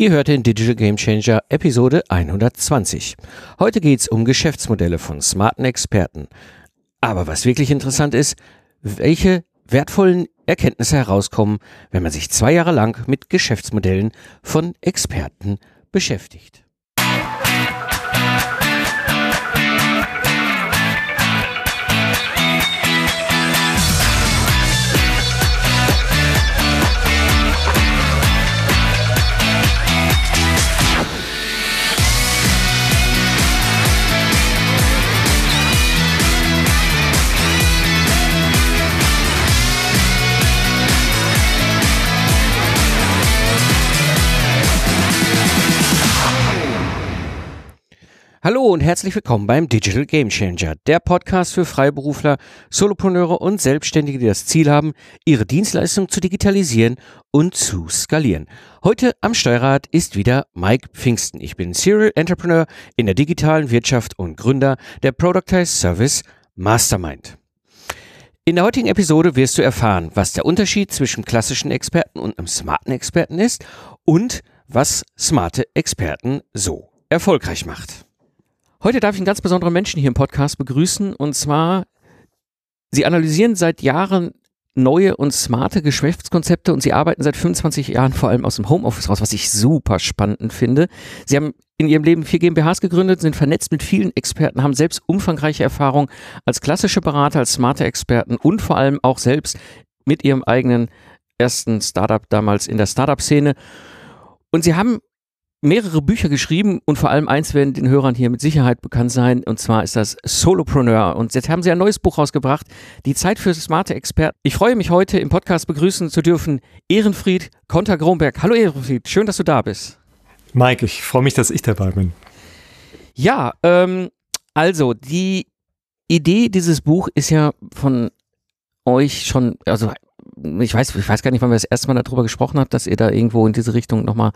Ihr hört den Digital Game Changer Episode 120. Heute geht's um Geschäftsmodelle von smarten Experten. Aber was wirklich interessant ist, welche wertvollen Erkenntnisse herauskommen, wenn man sich zwei Jahre lang mit Geschäftsmodellen von Experten beschäftigt. Hallo und herzlich willkommen beim Digital Game Changer, der Podcast für Freiberufler, Solopreneure und Selbstständige, die das Ziel haben, ihre Dienstleistung zu digitalisieren und zu skalieren. Heute am Steuerrad ist wieder Mike Pfingsten. Ich bin Serial Entrepreneur in der digitalen Wirtschaft und Gründer der Productize Service Mastermind. In der heutigen Episode wirst du erfahren, was der Unterschied zwischen klassischen Experten und einem smarten Experten ist und was smarte Experten so erfolgreich macht. Heute darf ich einen ganz besonderen Menschen hier im Podcast begrüßen und zwar, Sie analysieren seit Jahren neue und smarte Geschäftskonzepte und Sie arbeiten seit 25 Jahren vor allem aus dem Homeoffice raus, was ich super spannend finde. Sie haben in Ihrem Leben vier GmbHs gegründet, sind vernetzt mit vielen Experten, haben selbst umfangreiche Erfahrung als klassische Berater, als smarte Experten und vor allem auch selbst mit Ihrem eigenen ersten Startup damals in der Startup-Szene. Und Sie haben mehrere Bücher geschrieben und vor allem eins werden den Hörern hier mit Sicherheit bekannt sein und zwar ist das Solopreneur und jetzt haben sie ein neues Buch rausgebracht, Die Zeit für smarte Experten. Ich freue mich heute im Podcast begrüßen zu dürfen Ehrenfried Konter-Gromberg. Hallo Ehrenfried, schön, dass du da bist. Mike, ich freue mich, dass ich dabei bin. Ja, ähm, also die Idee dieses Buch ist ja von euch schon, also ich weiß, ich weiß gar nicht, wann wir das erste Mal darüber gesprochen haben, dass ihr da irgendwo in diese Richtung nochmal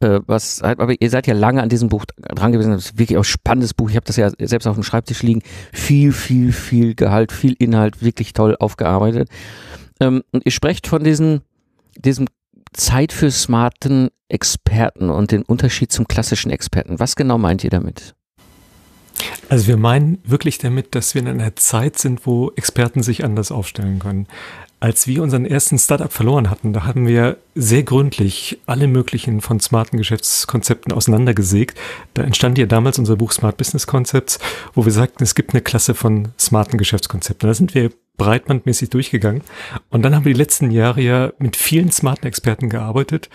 äh, was, aber ihr seid ja lange an diesem Buch dran gewesen. Das ist wirklich auch ein spannendes Buch. Ich habe das ja selbst auf dem Schreibtisch liegen. Viel, viel, viel Gehalt, viel Inhalt, wirklich toll aufgearbeitet. Ähm, und ihr sprecht von diesen, diesem Zeit für smarten Experten und den Unterschied zum klassischen Experten. Was genau meint ihr damit? Also wir meinen wirklich damit, dass wir in einer Zeit sind, wo Experten sich anders aufstellen können. Als wir unseren ersten Startup verloren hatten, da haben wir sehr gründlich alle möglichen von smarten Geschäftskonzepten auseinandergesägt. Da entstand ja damals unser Buch Smart Business Concepts, wo wir sagten, es gibt eine Klasse von smarten Geschäftskonzepten. Da sind wir breitbandmäßig durchgegangen. Und dann haben wir die letzten Jahre ja mit vielen smarten Experten gearbeitet,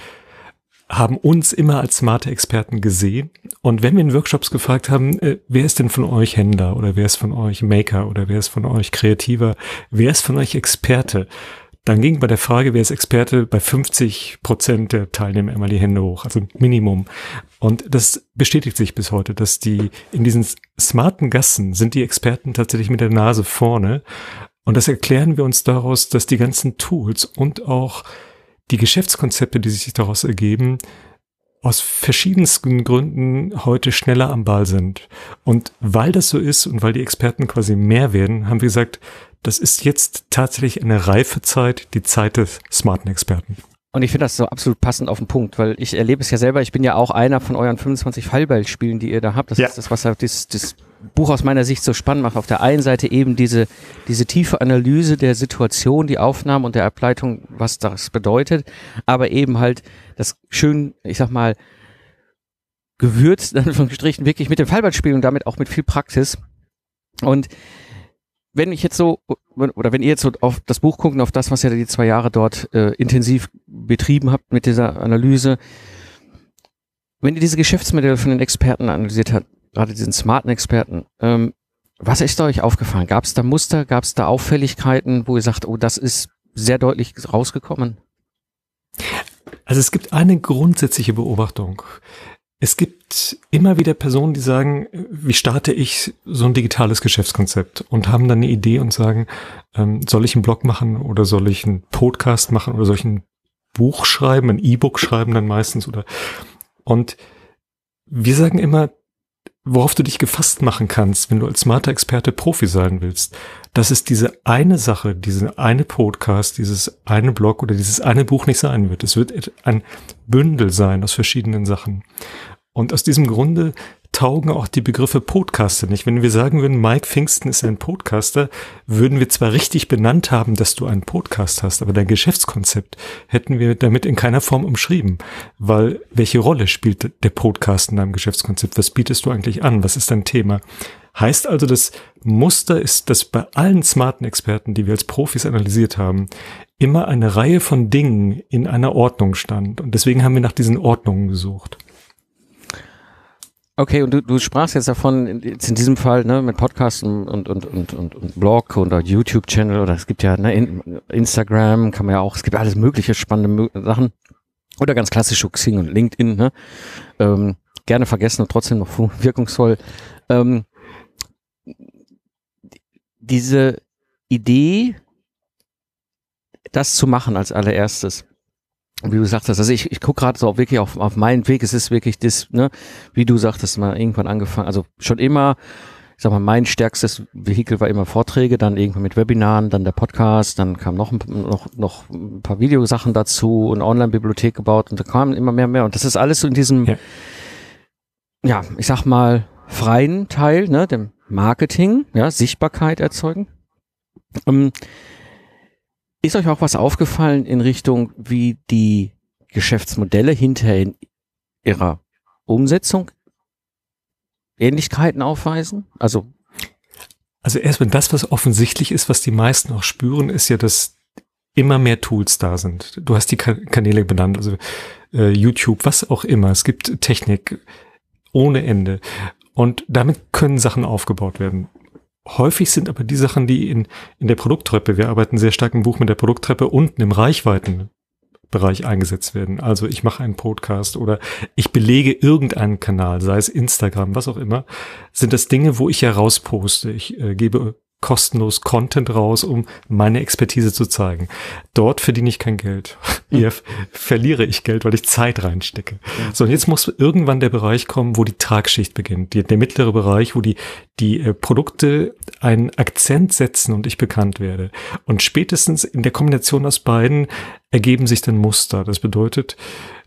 haben uns immer als smarte Experten gesehen. Und wenn wir in Workshops gefragt haben, äh, wer ist denn von euch Händler oder wer ist von euch Maker oder wer ist von euch Kreativer, wer ist von euch Experte, dann ging bei der Frage, wer ist Experte, bei 50 Prozent der Teilnehmer immer die Hände hoch, also Minimum. Und das bestätigt sich bis heute, dass die in diesen smarten Gassen sind die Experten tatsächlich mit der Nase vorne. Und das erklären wir uns daraus, dass die ganzen Tools und auch die Geschäftskonzepte, die sich daraus ergeben, aus verschiedensten Gründen heute schneller am Ball sind. Und weil das so ist und weil die Experten quasi mehr werden, haben wir gesagt, das ist jetzt tatsächlich eine reife Zeit, die Zeit des smarten Experten. Und ich finde das so absolut passend auf den Punkt, weil ich erlebe es ja selber, ich bin ja auch einer von euren 25 Fallballspielen, die ihr da habt. Das ja. ist das, was ja das, das Buch aus meiner Sicht so spannend macht. Auf der einen Seite eben diese, diese tiefe Analyse der Situation, die Aufnahme und der Ableitung, was das bedeutet, aber eben halt das schön, ich sag mal, gewürzt, dann von gestrichen, wirklich mit dem Fallballspiel und damit auch mit viel Praxis. Und wenn ich jetzt so, oder wenn ihr jetzt so auf das Buch gucken, auf das, was ihr die zwei Jahre dort äh, intensiv betrieben habt mit dieser Analyse, wenn ihr diese Geschäftsmodelle von den Experten analysiert habt, gerade diesen smarten Experten, ähm, was ist euch aufgefallen? Gab es da Muster, gab es da Auffälligkeiten, wo ihr sagt, oh, das ist sehr deutlich rausgekommen? Also es gibt eine grundsätzliche Beobachtung. Es gibt immer wieder Personen, die sagen, wie starte ich so ein digitales Geschäftskonzept und haben dann eine Idee und sagen, ähm, soll ich einen Blog machen oder soll ich einen Podcast machen oder soll ich ein Buch schreiben, ein E-Book schreiben dann meistens oder und wir sagen immer, worauf du dich gefasst machen kannst, wenn du als smarter Experte Profi sein willst, dass es diese eine Sache, diese eine Podcast, dieses eine Blog oder dieses eine Buch nicht sein wird. Es wird ein Bündel sein aus verschiedenen Sachen. Und aus diesem Grunde taugen auch die Begriffe Podcaster nicht. Wenn wir sagen würden, Mike Pfingsten ist ein Podcaster, würden wir zwar richtig benannt haben, dass du einen Podcast hast, aber dein Geschäftskonzept hätten wir damit in keiner Form umschrieben. Weil welche Rolle spielt der Podcast in deinem Geschäftskonzept? Was bietest du eigentlich an? Was ist dein Thema? Heißt also, das Muster ist, dass bei allen smarten Experten, die wir als Profis analysiert haben, immer eine Reihe von Dingen in einer Ordnung stand. Und deswegen haben wir nach diesen Ordnungen gesucht. Okay, und du, du sprachst jetzt davon, jetzt in diesem Fall, ne, mit Podcasts und, und, und, und, und Blog oder YouTube-Channel oder es gibt ja ne, Instagram, kann man ja auch, es gibt alles mögliche spannende Sachen. Oder ganz klassisch Xing und LinkedIn, ne? Ähm, gerne vergessen und trotzdem noch wirkungsvoll. Ähm, diese Idee, das zu machen als allererstes, wie du sagtest, also ich, ich gucke gerade so wirklich auf, auf meinen Weg, es ist wirklich das, ne, wie du sagtest, mal irgendwann angefangen, also schon immer, ich sag mal, mein stärkstes Vehikel war immer Vorträge, dann irgendwann mit Webinaren, dann der Podcast, dann kam noch, noch, noch ein paar Videosachen dazu und Online-Bibliothek gebaut und da kamen immer mehr und mehr. Und das ist alles so in diesem, ja, ja ich sag mal, freien Teil, ne, dem Marketing, ja, Sichtbarkeit erzeugen. Ähm, ist euch auch was aufgefallen in Richtung, wie die Geschäftsmodelle hinterher in ihrer Umsetzung Ähnlichkeiten aufweisen? Also also erstmal das, was offensichtlich ist, was die meisten auch spüren, ist ja, dass immer mehr Tools da sind. Du hast die Kanäle benannt, also äh, YouTube, was auch immer. Es gibt Technik ohne Ende. Und damit können Sachen aufgebaut werden. Häufig sind aber die Sachen, die in, in der Produkttreppe, wir arbeiten sehr stark im Buch mit der Produkttreppe, unten im Reichweitenbereich eingesetzt werden. Also ich mache einen Podcast oder ich belege irgendeinen Kanal, sei es Instagram, was auch immer, sind das Dinge, wo ich ja rausposte. Ich äh, gebe kostenlos Content raus, um meine Expertise zu zeigen. Dort verdiene ich kein Geld. Hier verliere ich Geld, weil ich Zeit reinstecke. So, und jetzt muss irgendwann der Bereich kommen, wo die Tragschicht beginnt. Die, der mittlere Bereich, wo die, die äh, Produkte einen Akzent setzen und ich bekannt werde. Und spätestens in der Kombination aus beiden ergeben sich dann Muster. Das bedeutet,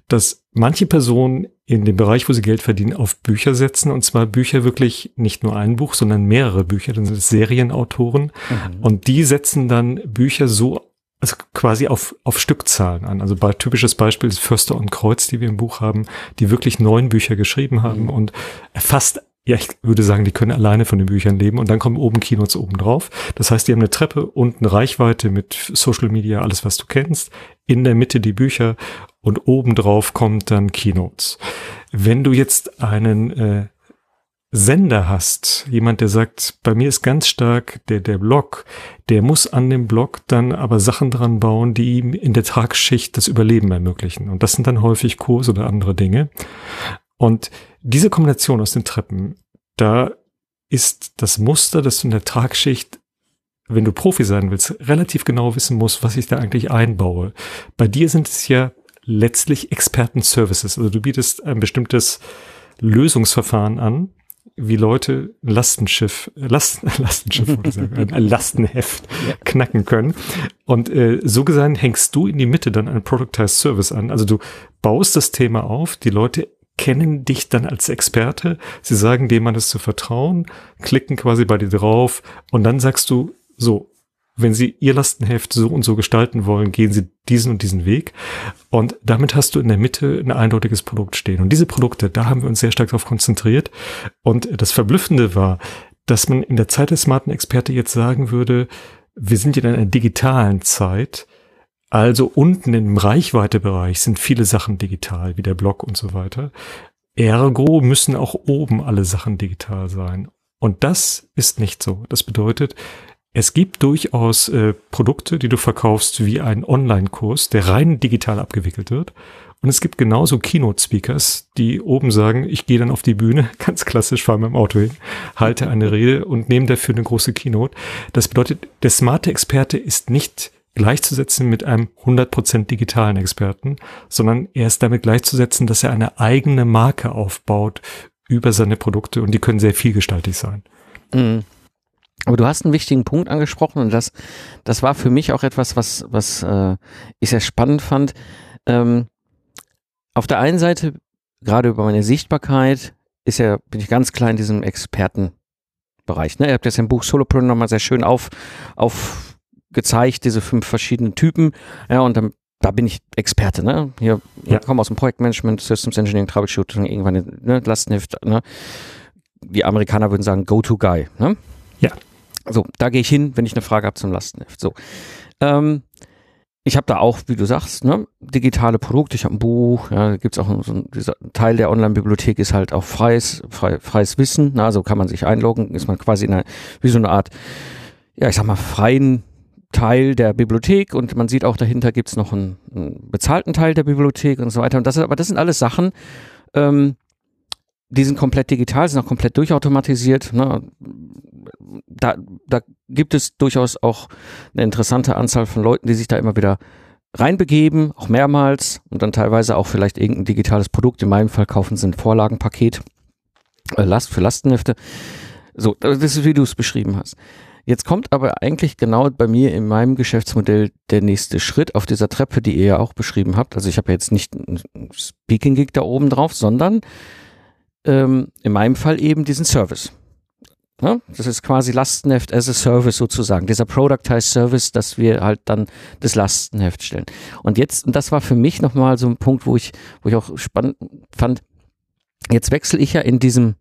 dass manche Personen in dem Bereich, wo sie Geld verdienen, auf Bücher setzen. Und zwar Bücher wirklich nicht nur ein Buch, sondern mehrere Bücher. Dann sind es Serienautoren. Mhm. Und die setzen dann Bücher so also quasi auf, auf Stückzahlen an. Also bei, typisches Beispiel ist Förster und Kreuz, die wir im Buch haben, die wirklich neun Bücher geschrieben haben mhm. und fast ja, ich würde sagen, die können alleine von den Büchern leben und dann kommen oben Kinos oben drauf. Das heißt, die haben eine Treppe, unten Reichweite mit Social Media, alles was du kennst, in der Mitte die Bücher und oben drauf kommt dann Keynotes. Wenn du jetzt einen äh, Sender hast, jemand, der sagt, bei mir ist ganz stark der, der Blog, der muss an dem Blog dann aber Sachen dran bauen, die ihm in der Tagschicht das Überleben ermöglichen. Und das sind dann häufig Kurse oder andere Dinge. Und diese Kombination aus den Treppen, da ist das Muster, dass du in der Tagschicht wenn du Profi sein willst, relativ genau wissen musst, was ich da eigentlich einbaue. Bei dir sind es ja letztlich Experten-Services. Also du bietest ein bestimmtes Lösungsverfahren an, wie Leute ein Lastenschiff, Last, Lastenschiff, sagen, ein Lastenheft ja. knacken können. Und äh, so gesehen hängst du in die Mitte dann ein Productized Service an. Also du baust das Thema auf, die Leute kennen dich dann als Experte, sie sagen dem man es zu vertrauen, klicken quasi bei dir drauf und dann sagst du, so, wenn Sie Ihr Lastenheft so und so gestalten wollen, gehen Sie diesen und diesen Weg. Und damit hast du in der Mitte ein eindeutiges Produkt stehen. Und diese Produkte, da haben wir uns sehr stark darauf konzentriert. Und das Verblüffende war, dass man in der Zeit des smarten Experte jetzt sagen würde, wir sind in einer digitalen Zeit. Also unten im Reichweitebereich sind viele Sachen digital, wie der Blog und so weiter. Ergo müssen auch oben alle Sachen digital sein. Und das ist nicht so. Das bedeutet, es gibt durchaus äh, Produkte, die du verkaufst wie ein Online-Kurs, der rein digital abgewickelt wird. Und es gibt genauso Keynote-Speakers, die oben sagen, ich gehe dann auf die Bühne, ganz klassisch, fahre mit dem Auto hin, halte eine Rede und nehme dafür eine große Keynote. Das bedeutet, der smarte Experte ist nicht gleichzusetzen mit einem 100% digitalen Experten, sondern er ist damit gleichzusetzen, dass er eine eigene Marke aufbaut über seine Produkte und die können sehr vielgestaltig sein. Mhm. Aber du hast einen wichtigen Punkt angesprochen und das, das war für mich auch etwas, was, was äh, ich sehr spannend fand. Ähm, auf der einen Seite, gerade über meine Sichtbarkeit, ist ja, bin ich ganz klar in diesem Expertenbereich. Ne? Ihr habt jetzt im Buch Solopreneur nochmal sehr schön auf, aufgezeigt, diese fünf verschiedenen Typen. Ja, und dann, da bin ich Experte, ne? Hier, ja. ich komme aus dem Projektmanagement, Systems Engineering, Troubleshooting, irgendwann, ne, Lastenheft, ne? Die Amerikaner würden sagen, Go-To-Guy, ne? Ja. So, da gehe ich hin, wenn ich eine Frage habe zum Lastenheft. So. Ähm, ich habe da auch, wie du sagst, ne, digitale Produkte, ich habe ein Buch, ja, gibt es auch so ein, Teil der Online-Bibliothek ist halt auch freies, frei, freies Wissen, na, also kann man sich einloggen, ist man quasi in einer, wie so eine Art, ja, ich sag mal, freien Teil der Bibliothek und man sieht auch dahinter gibt's noch einen, einen bezahlten Teil der Bibliothek und so weiter. Und das ist, aber das sind alles Sachen, ähm, die sind komplett digital, sind auch komplett durchautomatisiert. Ne? Da, da gibt es durchaus auch eine interessante Anzahl von Leuten, die sich da immer wieder reinbegeben, auch mehrmals und dann teilweise auch vielleicht irgendein digitales Produkt. In meinem Fall kaufen sie ein Vorlagenpaket äh, Last für Lastenhefte. So, das ist wie du es beschrieben hast. Jetzt kommt aber eigentlich genau bei mir in meinem Geschäftsmodell der nächste Schritt auf dieser Treppe, die ihr ja auch beschrieben habt. Also ich habe jetzt nicht einen Speaking Gig da oben drauf, sondern ähm, in meinem Fall eben diesen Service. Ja, das ist quasi Lastenheft as a Service sozusagen, dieser Productized Service, dass wir halt dann das Lastenheft stellen. Und jetzt, und das war für mich nochmal so ein Punkt, wo ich, wo ich auch spannend fand, jetzt wechsle ich ja in diesem,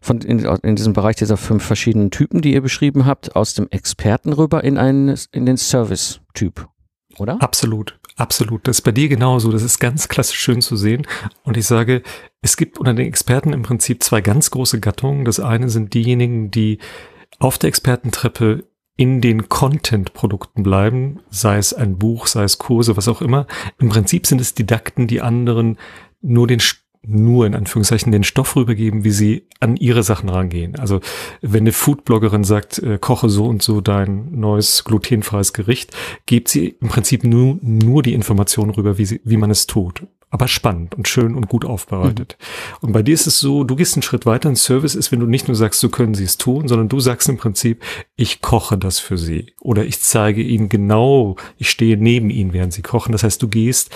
von, in, in diesem Bereich dieser fünf verschiedenen Typen, die ihr beschrieben habt, aus dem Experten rüber in einen, in den Service-Typ, oder? Absolut. Absolut. Das ist bei dir genauso. Das ist ganz klassisch schön zu sehen. Und ich sage, es gibt unter den Experten im Prinzip zwei ganz große Gattungen. Das eine sind diejenigen, die auf der Expertentreppe in den Content-Produkten bleiben, sei es ein Buch, sei es Kurse, was auch immer. Im Prinzip sind es Didakten, die anderen nur den nur in Anführungszeichen den Stoff rübergeben, wie sie an ihre Sachen rangehen. Also wenn eine Foodbloggerin sagt, äh, koche so und so dein neues glutenfreies Gericht, gibt sie im Prinzip nur, nur die Informationen rüber, wie, sie, wie man es tut. Aber spannend und schön und gut aufbereitet. Mhm. Und bei dir ist es so, du gehst einen Schritt weiter. Ein Service ist, wenn du nicht nur sagst, so können sie es tun, sondern du sagst im Prinzip, ich koche das für sie. Oder ich zeige ihnen genau, ich stehe neben ihnen, während sie kochen. Das heißt, du gehst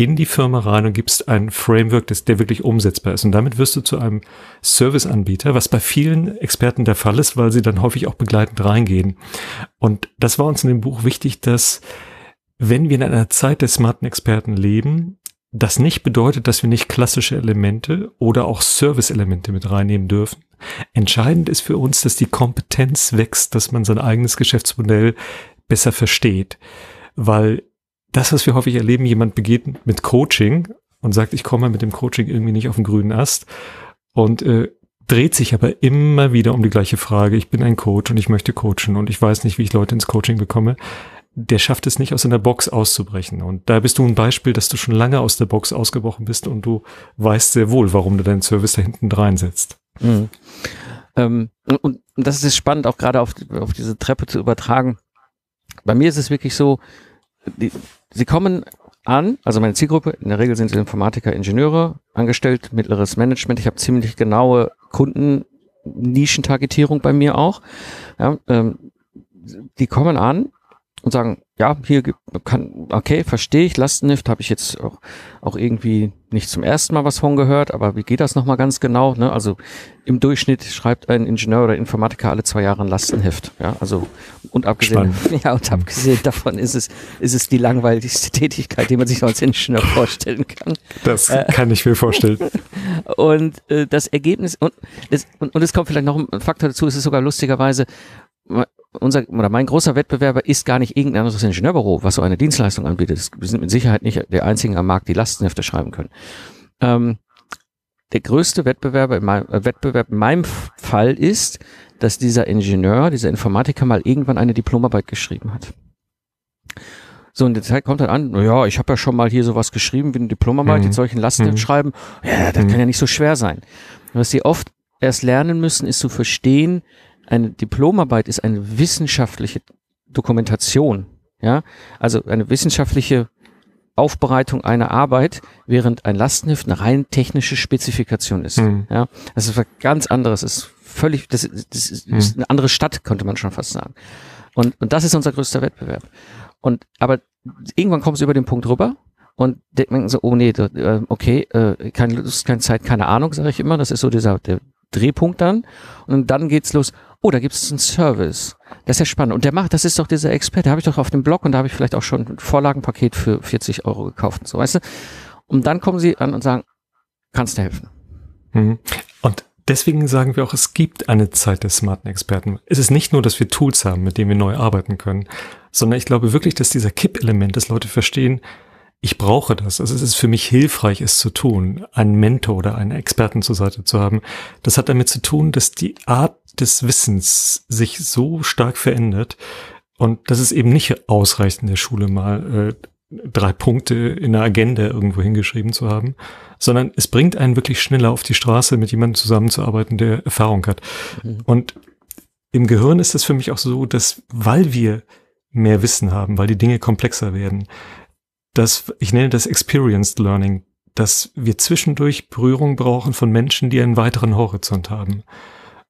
in die Firma rein und gibst ein Framework, das, der wirklich umsetzbar ist. Und damit wirst du zu einem Serviceanbieter, was bei vielen Experten der Fall ist, weil sie dann häufig auch begleitend reingehen. Und das war uns in dem Buch wichtig, dass wenn wir in einer Zeit der smarten Experten leben, das nicht bedeutet, dass wir nicht klassische Elemente oder auch Service-Elemente mit reinnehmen dürfen. Entscheidend ist für uns, dass die Kompetenz wächst, dass man sein eigenes Geschäftsmodell besser versteht. Weil das, was wir häufig erleben, jemand begeht mit Coaching und sagt, ich komme mit dem Coaching irgendwie nicht auf den grünen Ast und äh, dreht sich aber immer wieder um die gleiche Frage. Ich bin ein Coach und ich möchte coachen und ich weiß nicht, wie ich Leute ins Coaching bekomme. Der schafft es nicht, aus einer Box auszubrechen. Und da bist du ein Beispiel, dass du schon lange aus der Box ausgebrochen bist und du weißt sehr wohl, warum du deinen Service da hinten reinsetzt. Mhm. Ähm, und, und das ist spannend, auch gerade auf, auf diese Treppe zu übertragen. Bei mir ist es wirklich so, die, Sie kommen an, also meine Zielgruppe, in der Regel sind sie Informatiker, Ingenieure, angestellt, mittleres Management. Ich habe ziemlich genaue Kunden-Nischentargetierung bei mir auch. Ja, ähm, die kommen an und sagen, ja, hier kann, okay, verstehe ich, Lastenheft habe ich jetzt auch, auch irgendwie nicht zum ersten Mal was von gehört, aber wie geht das nochmal ganz genau? Ne? Also im Durchschnitt schreibt ein Ingenieur oder Informatiker alle zwei Jahre ein Lastenheft. Ja, also und abgesehen, ja, und abgesehen davon ist es, ist es die langweiligste Tätigkeit, die man sich als Ingenieur vorstellen kann. Das äh, kann ich mir vorstellen. und äh, das Ergebnis, und, das, und, und es kommt vielleicht noch ein Faktor dazu, es ist sogar lustigerweise, unser oder mein großer Wettbewerber ist gar nicht irgendein anderes Ingenieurbüro, was so eine Dienstleistung anbietet. Wir sind mit Sicherheit nicht der einzigen am Markt, die Lastenhefte schreiben können. Ähm, der größte Wettbewerber in meinem, äh, Wettbewerb in meinem Fall ist, dass dieser Ingenieur, dieser Informatiker mal irgendwann eine Diplomarbeit geschrieben hat. So, und die Zeit kommt dann an, naja, ich habe ja schon mal hier sowas geschrieben wie eine Diplomarbeit, mhm. jetzt soll ich ein Lastenheft mhm. schreiben. Ja, das mhm. kann ja nicht so schwer sein. Was sie oft erst lernen müssen, ist zu verstehen, eine Diplomarbeit ist eine wissenschaftliche Dokumentation. Ja, also eine wissenschaftliche Aufbereitung einer Arbeit, während ein Lastenheft eine rein technische Spezifikation ist. Mhm. Ja, das ist was ganz anderes. Das ist völlig, das, das ist, mhm. ist eine andere Stadt, könnte man schon fast sagen. Und, und das ist unser größter Wettbewerb. Und aber irgendwann kommen sie über den Punkt rüber und denken so, oh nee, äh, okay, äh, keine Lust, keine Zeit, keine Ahnung, sage ich immer. Das ist so dieser der Drehpunkt dann. Und dann geht's los. Oh, da gibt es einen Service. Das ist ja spannend. Und der macht, das ist doch dieser Experte, habe ich doch auf dem Blog und da habe ich vielleicht auch schon ein Vorlagenpaket für 40 Euro gekauft. So, weißt du? Und dann kommen sie an und sagen, kannst du helfen? Mhm. Und deswegen sagen wir auch, es gibt eine Zeit des smarten Experten. Es ist nicht nur, dass wir Tools haben, mit denen wir neu arbeiten können, sondern ich glaube wirklich, dass dieser Kipp-Element, dass Leute verstehen, ich brauche das. Also es ist für mich hilfreich, es zu tun, einen Mentor oder einen Experten zur Seite zu haben. Das hat damit zu tun, dass die Art des Wissens sich so stark verändert und dass es eben nicht ausreicht, in der Schule mal äh, drei Punkte in der Agenda irgendwo hingeschrieben zu haben, sondern es bringt einen wirklich schneller auf die Straße, mit jemandem zusammenzuarbeiten, der Erfahrung hat. Mhm. Und im Gehirn ist es für mich auch so, dass weil wir mehr Wissen haben, weil die Dinge komplexer werden, dass ich nenne das Experienced Learning, dass wir zwischendurch Berührung brauchen von Menschen, die einen weiteren Horizont haben.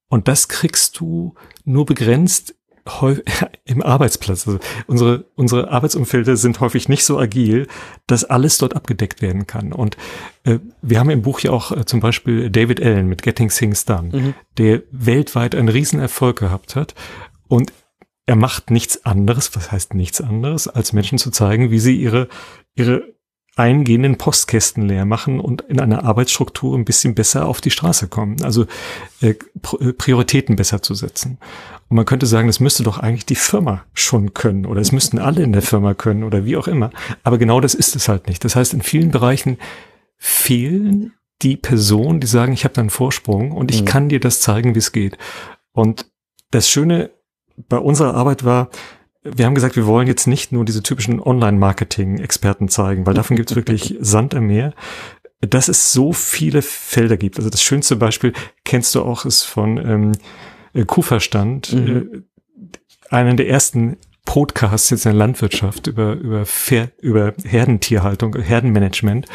Und das kriegst du nur begrenzt im Arbeitsplatz. Also unsere, unsere Arbeitsumfelder sind häufig nicht so agil, dass alles dort abgedeckt werden kann. Und äh, wir haben im Buch ja auch äh, zum Beispiel David Allen mit Getting Things Done, mhm. der weltweit einen Riesenerfolg gehabt hat. Und er macht nichts anderes, was heißt nichts anderes, als Menschen zu zeigen, wie sie ihre, ihre eingehenden Postkästen leer machen und in einer Arbeitsstruktur ein bisschen besser auf die Straße kommen. Also äh, äh, Prioritäten besser zu setzen. Und man könnte sagen, das müsste doch eigentlich die Firma schon können oder es müssten alle in der Firma können oder wie auch immer. Aber genau das ist es halt nicht. Das heißt, in vielen Bereichen fehlen die Personen, die sagen, ich habe da einen Vorsprung und ich mhm. kann dir das zeigen, wie es geht. Und das Schöne bei unserer Arbeit war, wir haben gesagt, wir wollen jetzt nicht nur diese typischen Online-Marketing-Experten zeigen, weil davon gibt es wirklich Sand im Meer, dass es so viele Felder gibt. Also das schönste Beispiel kennst du auch, ist von ähm, äh, Kuhverstand, mhm. äh, einen der ersten Podcasts jetzt in der Landwirtschaft über, über, über Herdentierhaltung, Herdenmanagement,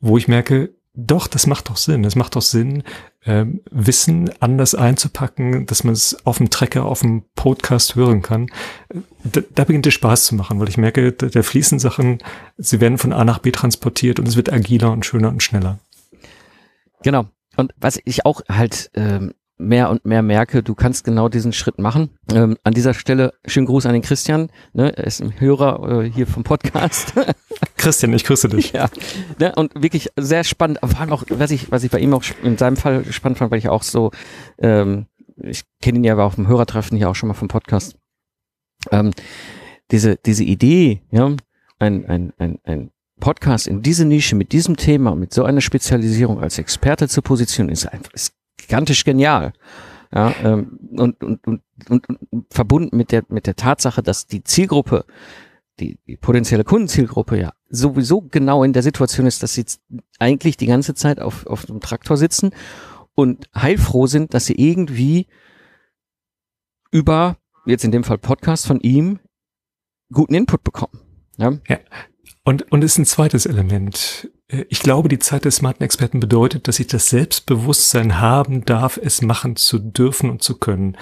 wo ich merke, doch, das macht doch Sinn. Es macht doch Sinn, äh, Wissen anders einzupacken, dass man es auf dem Trecker, auf dem Podcast hören kann. Da, da beginnt es Spaß zu machen, weil ich merke, da, da fließen Sachen, sie werden von A nach B transportiert und es wird agiler und schöner und schneller. Genau. Und was ich auch halt ähm, mehr und mehr merke, du kannst genau diesen Schritt machen. Ähm, an dieser Stelle schönen Gruß an den Christian, ne, er ist ein Hörer äh, hier vom Podcast. Christian, ich grüße dich. Ja, ne, und wirklich sehr spannend, vor allem auch, was ich, was ich bei ihm auch in seinem Fall spannend fand, weil ich auch so, ähm, ich kenne ihn ja aber auf dem Hörertreffen hier auch schon mal vom Podcast. Ähm, diese, diese Idee, ja, ein, ein, ein, ein Podcast in diese Nische mit diesem Thema, mit so einer Spezialisierung als Experte zu positionieren, ist einfach, ist gigantisch genial. Ja, ähm, und, und, und, und, und verbunden mit der, mit der Tatsache, dass die Zielgruppe, die, die potenzielle Kundenzielgruppe ja sowieso genau in der Situation ist, dass sie eigentlich die ganze Zeit auf, auf dem Traktor sitzen und heilfroh sind, dass sie irgendwie über, jetzt in dem Fall Podcast von ihm, guten Input bekommen. Ja. ja. Und, und ist ein zweites Element. Äh, ich glaube, die Zeit des smarten Experten bedeutet, dass ich das Selbstbewusstsein haben darf, es machen zu dürfen und zu können.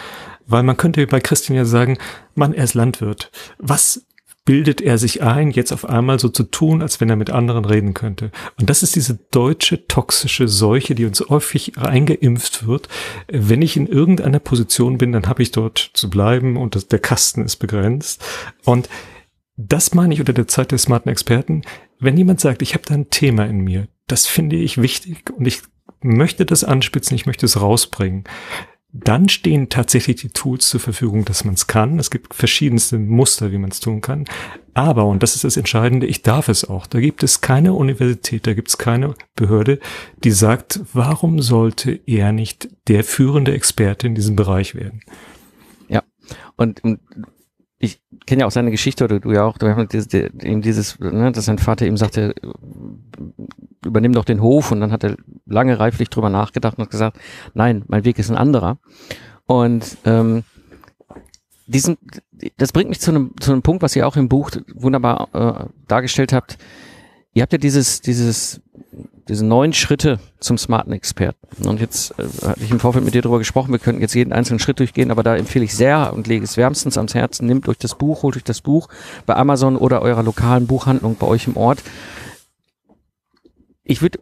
Weil man könnte bei Christian ja sagen, Mann, er ist Landwirt. Was bildet er sich ein, jetzt auf einmal so zu tun, als wenn er mit anderen reden könnte. Und das ist diese deutsche toxische Seuche, die uns häufig eingeimpft wird. Wenn ich in irgendeiner Position bin, dann habe ich dort zu bleiben und das, der Kasten ist begrenzt. Und das meine ich unter der Zeit der smarten Experten. Wenn jemand sagt, ich habe da ein Thema in mir, das finde ich wichtig und ich möchte das anspitzen, ich möchte es rausbringen, dann stehen tatsächlich die Tools zur Verfügung, dass man es kann. Es gibt verschiedenste Muster, wie man es tun kann. Aber, und das ist das Entscheidende, ich darf es auch. Da gibt es keine Universität, da gibt es keine Behörde, die sagt, warum sollte er nicht der führende Experte in diesem Bereich werden? Ja, und, und kenne ja auch seine Geschichte, oder du ja auch, du hast eben dieses, ne, dass sein Vater ihm sagte, übernimm doch den Hof und dann hat er lange reiflich drüber nachgedacht und hat gesagt, nein, mein Weg ist ein anderer. Und ähm, diesen, das bringt mich zu einem, zu einem Punkt, was ihr auch im Buch wunderbar äh, dargestellt habt. ihr habt ja dieses, dieses, diese neun Schritte zum smarten Experten. Und jetzt äh, hatte ich im Vorfeld mit dir darüber gesprochen, wir könnten jetzt jeden einzelnen Schritt durchgehen, aber da empfehle ich sehr und lege es wärmstens ans Herzen, nehmt euch das Buch, holt euch das Buch bei Amazon oder eurer lokalen Buchhandlung bei euch im Ort. Ich würde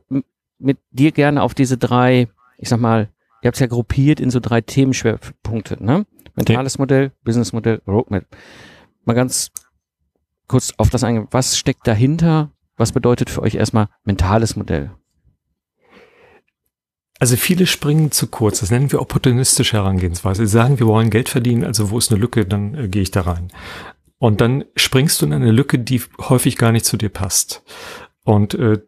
mit dir gerne auf diese drei, ich sag mal, ihr habt es ja gruppiert in so drei Themenschwerpunkte, ne? Mentales Modell, Businessmodell, Roadmap. Mal ganz kurz auf das eingehen. Was steckt dahinter? Was bedeutet für euch erstmal mentales Modell? Also viele springen zu kurz. Das nennen wir opportunistische Herangehensweise. Sie sagen, wir wollen Geld verdienen, also wo ist eine Lücke, dann äh, gehe ich da rein. Und dann springst du in eine Lücke, die häufig gar nicht zu dir passt. Und äh,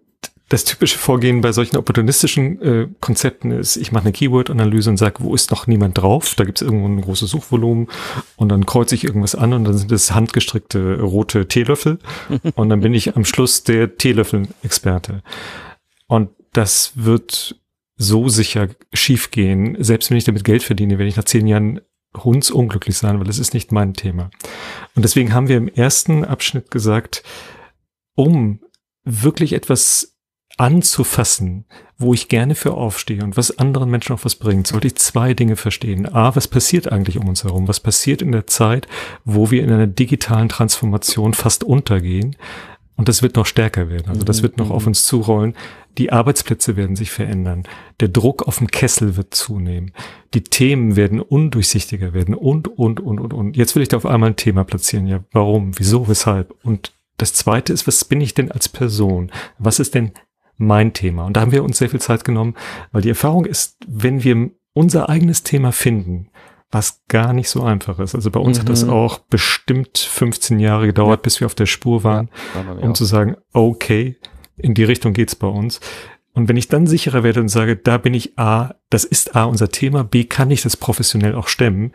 das typische Vorgehen bei solchen opportunistischen äh, Konzepten ist, ich mache eine Keyword-Analyse und sage, wo ist noch niemand drauf? Da gibt es irgendwo ein großes Suchvolumen und dann kreuze ich irgendwas an und dann sind es handgestrickte rote Teelöffel und dann bin ich am Schluss der Teelöffel-Experte. Und das wird so sicher schiefgehen, selbst wenn ich damit Geld verdiene, wenn ich nach zehn Jahren hundsunglücklich sein, weil es ist nicht mein Thema. Und deswegen haben wir im ersten Abschnitt gesagt, um wirklich etwas anzufassen, wo ich gerne für aufstehe und was anderen Menschen auch was bringt, sollte ich zwei Dinge verstehen. A, was passiert eigentlich um uns herum? Was passiert in der Zeit, wo wir in einer digitalen Transformation fast untergehen? Und das wird noch stärker werden. Also das wird noch auf mhm. uns zurollen. Die Arbeitsplätze werden sich verändern. Der Druck auf dem Kessel wird zunehmen. Die Themen werden undurchsichtiger werden und, und, und, und, und. Jetzt will ich da auf einmal ein Thema platzieren. Ja, warum? Wieso? Weshalb? Und das zweite ist, was bin ich denn als Person? Was ist denn mein Thema. Und da haben wir uns sehr viel Zeit genommen, weil die Erfahrung ist, wenn wir unser eigenes Thema finden, was gar nicht so einfach ist. Also bei uns mhm. hat das mhm. auch bestimmt 15 Jahre gedauert, ja. bis wir auf der Spur waren, ja, um auch. zu sagen, okay, in die Richtung geht's bei uns. Und wenn ich dann sicherer werde und sage, da bin ich A, das ist A unser Thema, B kann ich das professionell auch stemmen,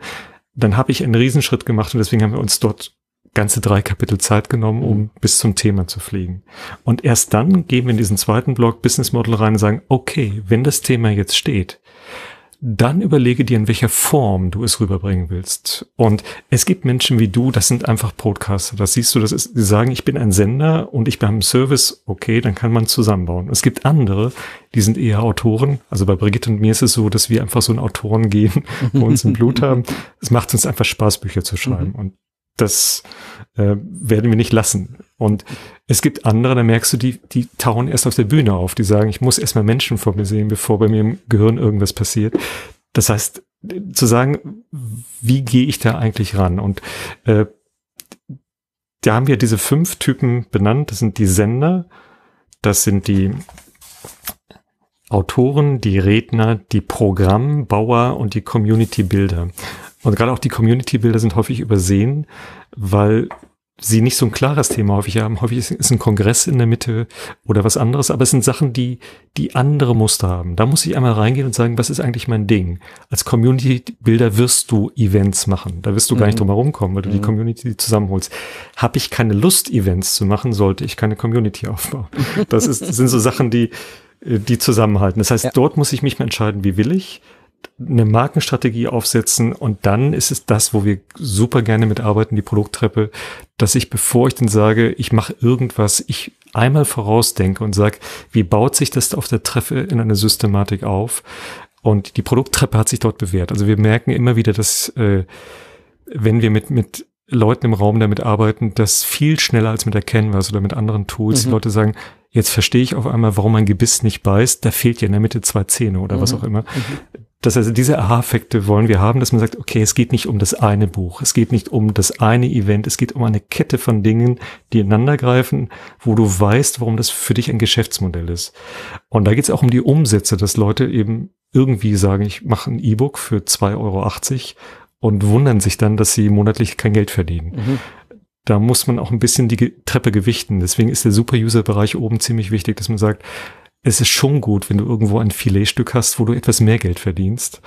dann habe ich einen Riesenschritt gemacht und deswegen haben wir uns dort ganze drei Kapitel Zeit genommen, um mhm. bis zum Thema zu fliegen. Und erst dann gehen wir in diesen zweiten Block Business Model rein und sagen, okay, wenn das Thema jetzt steht, dann überlege dir, in welcher Form du es rüberbringen willst. Und es gibt Menschen wie du, das sind einfach Podcaster. Das siehst du, das ist, die sagen, ich bin ein Sender und ich bin ein Service. Okay, dann kann man zusammenbauen. Es gibt andere, die sind eher Autoren. Also bei Brigitte und mir ist es so, dass wir einfach so ein Autoren gehen, wo uns im Blut haben. Es macht uns einfach Spaß, Bücher zu schreiben. Mhm. Und das äh, werden wir nicht lassen. Und es gibt andere, da merkst du, die, die tauen erst auf der Bühne auf, die sagen, ich muss erstmal Menschen vor mir sehen, bevor bei mir im Gehirn irgendwas passiert. Das heißt, zu sagen, wie gehe ich da eigentlich ran? Und äh, da haben wir diese fünf Typen benannt. Das sind die Sender, das sind die Autoren, die Redner, die Programmbauer und die Community-Bilder. Und gerade auch die Community-Bilder sind häufig übersehen, weil sie nicht so ein klares Thema häufig haben. Häufig ist ein Kongress in der Mitte oder was anderes, aber es sind Sachen, die, die andere Muster haben. Da muss ich einmal reingehen und sagen, was ist eigentlich mein Ding? Als Community-Bilder wirst du Events machen. Da wirst du mhm. gar nicht mhm. drum herum kommen, weil du mhm. die Community zusammenholst. Habe ich keine Lust, Events zu machen, sollte ich keine Community aufbauen. Das ist, das sind so Sachen, die, die zusammenhalten. Das heißt, ja. dort muss ich mich mal entscheiden, wie will ich? Eine Markenstrategie aufsetzen und dann ist es das, wo wir super gerne mitarbeiten, die Produkttreppe, dass ich, bevor ich dann sage, ich mache irgendwas, ich einmal vorausdenke und sage, wie baut sich das auf der Treppe in eine Systematik auf? Und die Produkttreppe hat sich dort bewährt. Also wir merken immer wieder, dass äh, wenn wir mit, mit Leuten im Raum damit arbeiten, dass viel schneller als mit der Canvas oder mit anderen Tools mhm. Leute sagen, jetzt verstehe ich auf einmal, warum mein Gebiss nicht beißt, da fehlt ja in der Mitte zwei Zähne oder mhm. was auch immer. Mhm. Das heißt, diese Aha-Effekte wollen wir haben, dass man sagt, okay, es geht nicht um das eine Buch, es geht nicht um das eine Event, es geht um eine Kette von Dingen, die ineinander greifen, wo du weißt, warum das für dich ein Geschäftsmodell ist. Und da geht es auch um die Umsätze, dass Leute eben irgendwie sagen, ich mache ein E-Book für 2,80 Euro und wundern sich dann, dass sie monatlich kein Geld verdienen. Mhm. Da muss man auch ein bisschen die Treppe gewichten. Deswegen ist der Super-User-Bereich oben ziemlich wichtig, dass man sagt, es ist schon gut, wenn du irgendwo ein Filetstück hast, wo du etwas mehr Geld verdienst.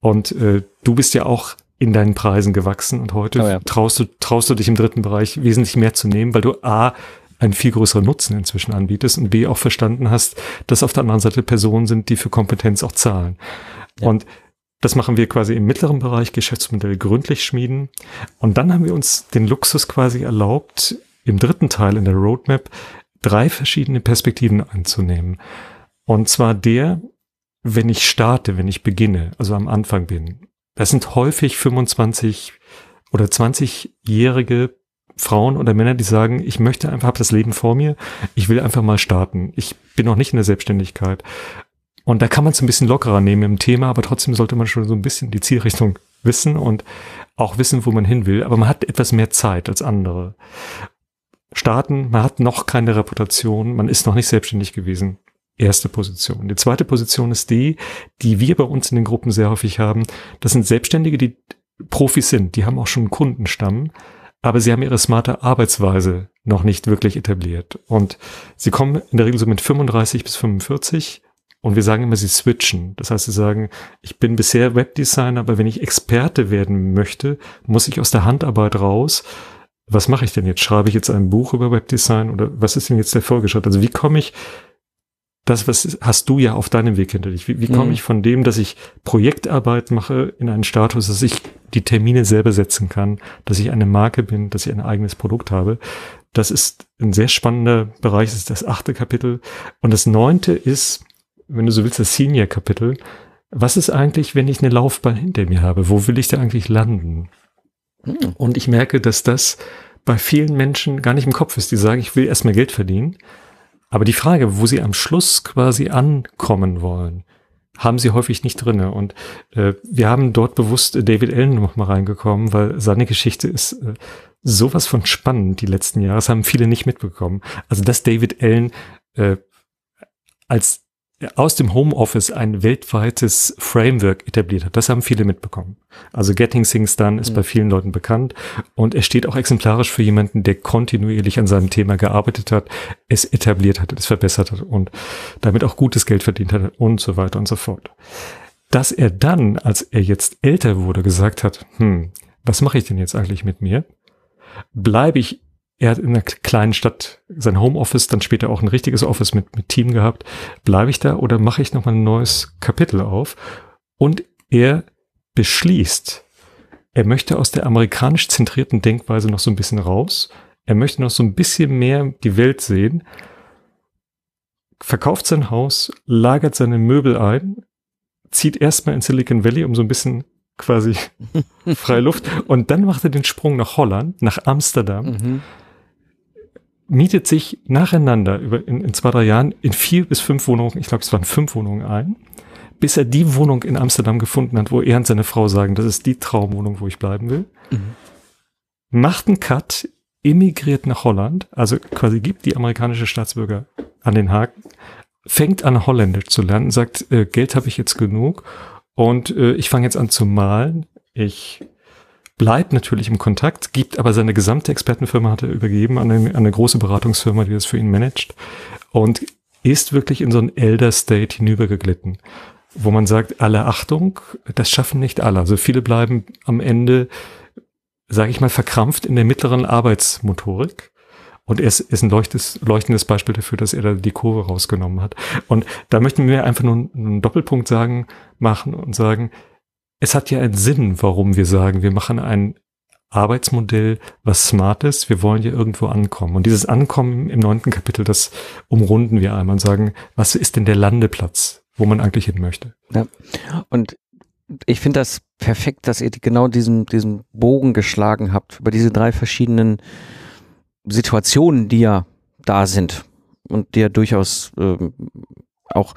Und äh, du bist ja auch in deinen Preisen gewachsen und heute oh ja. traust du traust du dich im dritten Bereich wesentlich mehr zu nehmen, weil du a einen viel größeren Nutzen inzwischen anbietest und b auch verstanden hast, dass auf der anderen Seite Personen sind, die für Kompetenz auch zahlen. Ja. Und das machen wir quasi im mittleren Bereich Geschäftsmodell gründlich schmieden. Und dann haben wir uns den Luxus quasi erlaubt, im dritten Teil in der Roadmap drei verschiedene Perspektiven einzunehmen. Und zwar der, wenn ich starte, wenn ich beginne, also am Anfang bin. Das sind häufig 25 oder 20-jährige Frauen oder Männer, die sagen, ich möchte einfach, habe das Leben vor mir, ich will einfach mal starten. Ich bin noch nicht in der Selbstständigkeit. Und da kann man es ein bisschen lockerer nehmen im Thema, aber trotzdem sollte man schon so ein bisschen die Zielrichtung wissen und auch wissen, wo man hin will. Aber man hat etwas mehr Zeit als andere. Starten, man hat noch keine Reputation, man ist noch nicht selbstständig gewesen. Erste Position. Die zweite Position ist die, die wir bei uns in den Gruppen sehr häufig haben. Das sind Selbstständige, die Profis sind, die haben auch schon einen Kundenstamm, aber sie haben ihre smarte Arbeitsweise noch nicht wirklich etabliert. Und sie kommen in der Regel so mit 35 bis 45 und wir sagen immer, sie switchen. Das heißt, sie sagen, ich bin bisher Webdesigner, aber wenn ich Experte werden möchte, muss ich aus der Handarbeit raus. Was mache ich denn jetzt? Schreibe ich jetzt ein Buch über Webdesign oder was ist denn jetzt der Folgeschritt? Also wie komme ich das, was hast du ja auf deinem Weg hinter dich. Wie, wie komme mhm. ich von dem, dass ich Projektarbeit mache, in einen Status, dass ich die Termine selber setzen kann, dass ich eine Marke bin, dass ich ein eigenes Produkt habe? Das ist ein sehr spannender Bereich, das ist das achte Kapitel. Und das neunte ist, wenn du so willst, das Senior-Kapitel. Was ist eigentlich, wenn ich eine Laufbahn hinter mir habe? Wo will ich da eigentlich landen? Mhm. Und ich merke, dass das bei vielen Menschen gar nicht im Kopf ist. Die sagen, ich will erstmal Geld verdienen. Aber die Frage, wo sie am Schluss quasi ankommen wollen, haben sie häufig nicht drinne. Und äh, wir haben dort bewusst David Allen noch mal reingekommen, weil seine Geschichte ist äh, sowas von spannend die letzten Jahre. Das haben viele nicht mitbekommen. Also dass David Allen äh, als aus dem Homeoffice ein weltweites Framework etabliert hat. Das haben viele mitbekommen. Also Getting Things Done ist mhm. bei vielen Leuten bekannt und er steht auch exemplarisch für jemanden, der kontinuierlich an seinem Thema gearbeitet hat, es etabliert hat, es verbessert hat und damit auch gutes Geld verdient hat und so weiter und so fort. Dass er dann, als er jetzt älter wurde, gesagt hat, hm, was mache ich denn jetzt eigentlich mit mir? Bleibe ich er hat in einer kleinen Stadt sein Homeoffice, dann später auch ein richtiges Office mit, mit Team gehabt. Bleibe ich da oder mache ich nochmal ein neues Kapitel auf? Und er beschließt, er möchte aus der amerikanisch zentrierten Denkweise noch so ein bisschen raus. Er möchte noch so ein bisschen mehr die Welt sehen. Verkauft sein Haus, lagert seine Möbel ein, zieht erstmal in Silicon Valley, um so ein bisschen quasi freie Luft. Und dann macht er den Sprung nach Holland, nach Amsterdam. Mhm mietet sich nacheinander über in, in zwei, drei Jahren in vier bis fünf Wohnungen, ich glaube, es waren fünf Wohnungen ein, bis er die Wohnung in Amsterdam gefunden hat, wo er und seine Frau sagen, das ist die Traumwohnung, wo ich bleiben will. Mhm. Macht einen Cut, emigriert nach Holland, also quasi gibt die amerikanische Staatsbürger an den Haken, fängt an Holländisch zu lernen, sagt, äh, Geld habe ich jetzt genug und äh, ich fange jetzt an zu malen. Ich bleibt natürlich im Kontakt, gibt aber seine gesamte Expertenfirma hat er übergeben an eine, eine große Beratungsfirma, die das für ihn managt und ist wirklich in so ein Elder State hinübergeglitten, wo man sagt, alle Achtung, das schaffen nicht alle. Also viele bleiben am Ende, sage ich mal, verkrampft in der mittleren Arbeitsmotorik. Und er ist, ist ein leuchtes, leuchtendes Beispiel dafür, dass er da die Kurve rausgenommen hat. Und da möchten wir einfach nur einen Doppelpunkt sagen, machen und sagen, es hat ja einen Sinn, warum wir sagen, wir machen ein Arbeitsmodell, was smart ist. Wir wollen ja irgendwo ankommen. Und dieses Ankommen im neunten Kapitel, das umrunden wir einmal und sagen, was ist denn der Landeplatz, wo man eigentlich hin möchte? Ja. Und ich finde das perfekt, dass ihr genau diesen, diesen Bogen geschlagen habt über diese drei verschiedenen Situationen, die ja da sind und die ja durchaus ähm, auch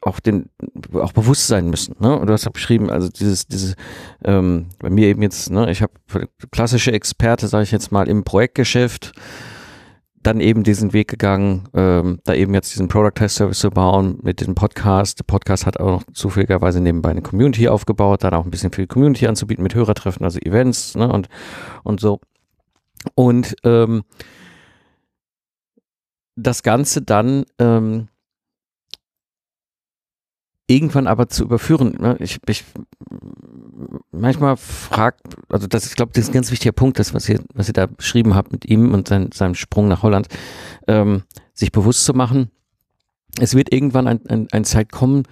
auch den auch bewusst sein müssen. Ne? Du hast ja beschrieben, also dieses dieses ähm, bei mir eben jetzt, ne, ich habe klassische Experte, sage ich jetzt mal im Projektgeschäft, dann eben diesen Weg gegangen, ähm, da eben jetzt diesen Product Test Service zu bauen mit dem Podcast. Der Podcast hat auch noch zufälligerweise nebenbei eine Community aufgebaut, dann auch ein bisschen für die Community anzubieten mit Hörertreffen, also Events ne, und und so und ähm, das Ganze dann ähm, irgendwann aber zu überführen. Ne? Ich, ich manchmal fragt, also das, ich glaube, das ist ein ganz wichtiger Punkt, das, was ihr, was ihr da beschrieben habt mit ihm und sein, seinem Sprung nach Holland, ähm, sich bewusst zu machen, es wird irgendwann ein, ein, ein Zeit kommen,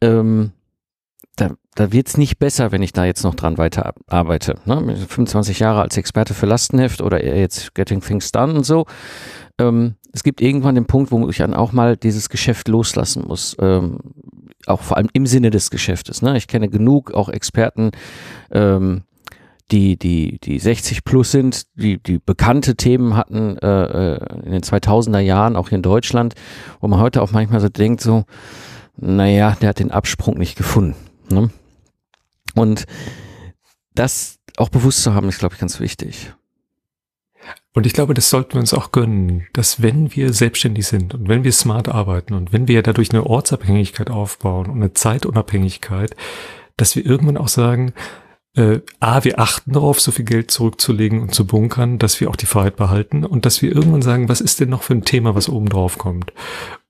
ähm, da, da wird es nicht besser, wenn ich da jetzt noch dran weiter arbeite. Ne? 25 Jahre als Experte für Lastenheft oder jetzt Getting Things Done und so. Ähm, es gibt irgendwann den Punkt, wo ich dann auch mal dieses Geschäft loslassen muss. Ähm, auch vor allem im Sinne des Geschäftes. Ne? Ich kenne genug auch Experten, ähm, die, die, die 60 plus sind, die, die bekannte Themen hatten äh, äh in den 2000er Jahren, auch hier in Deutschland, wo man heute auch manchmal so denkt, so, naja, der hat den Absprung nicht gefunden. Ne? Und das auch bewusst zu haben, ist, glaube ich, ganz wichtig. Und ich glaube, das sollten wir uns auch gönnen, dass wenn wir selbstständig sind und wenn wir smart arbeiten und wenn wir dadurch eine Ortsabhängigkeit aufbauen und eine Zeitunabhängigkeit, dass wir irgendwann auch sagen, äh, A, wir achten darauf, so viel Geld zurückzulegen und zu bunkern, dass wir auch die Freiheit behalten und dass wir irgendwann sagen, was ist denn noch für ein Thema, was oben drauf kommt?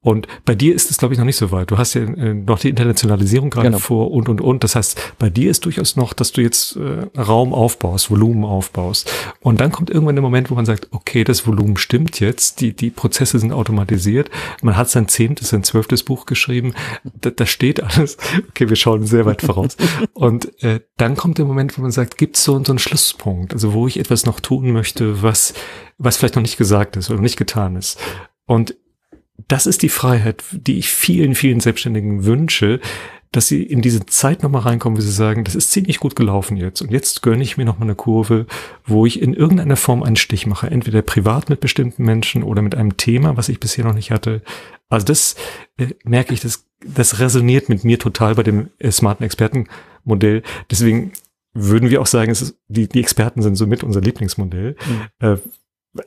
Und bei dir ist es, glaube ich, noch nicht so weit. Du hast ja äh, noch die Internationalisierung gerade genau. vor und, und, und. Das heißt, bei dir ist durchaus noch, dass du jetzt äh, Raum aufbaust, Volumen aufbaust. Und dann kommt irgendwann der Moment, wo man sagt, okay, das Volumen stimmt jetzt, die, die Prozesse sind automatisiert. Man hat sein zehntes, sein zwölftes Buch geschrieben. Da, da steht alles. Okay, wir schauen sehr weit voraus. Und äh, dann kommt der Moment, wo man sagt, gibt es so, so einen Schlusspunkt, also wo ich etwas noch tun möchte, was, was vielleicht noch nicht gesagt ist oder nicht getan ist. Und das ist die Freiheit, die ich vielen, vielen Selbstständigen wünsche, dass sie in diese Zeit nochmal reinkommen, wo sie sagen, das ist ziemlich gut gelaufen jetzt und jetzt gönne ich mir nochmal eine Kurve, wo ich in irgendeiner Form einen Stich mache, entweder privat mit bestimmten Menschen oder mit einem Thema, was ich bisher noch nicht hatte. Also das äh, merke ich, das, das resoniert mit mir total bei dem äh, smarten Expertenmodell. Deswegen würden wir auch sagen, es ist, die, die Experten sind somit unser Lieblingsmodell. Mhm.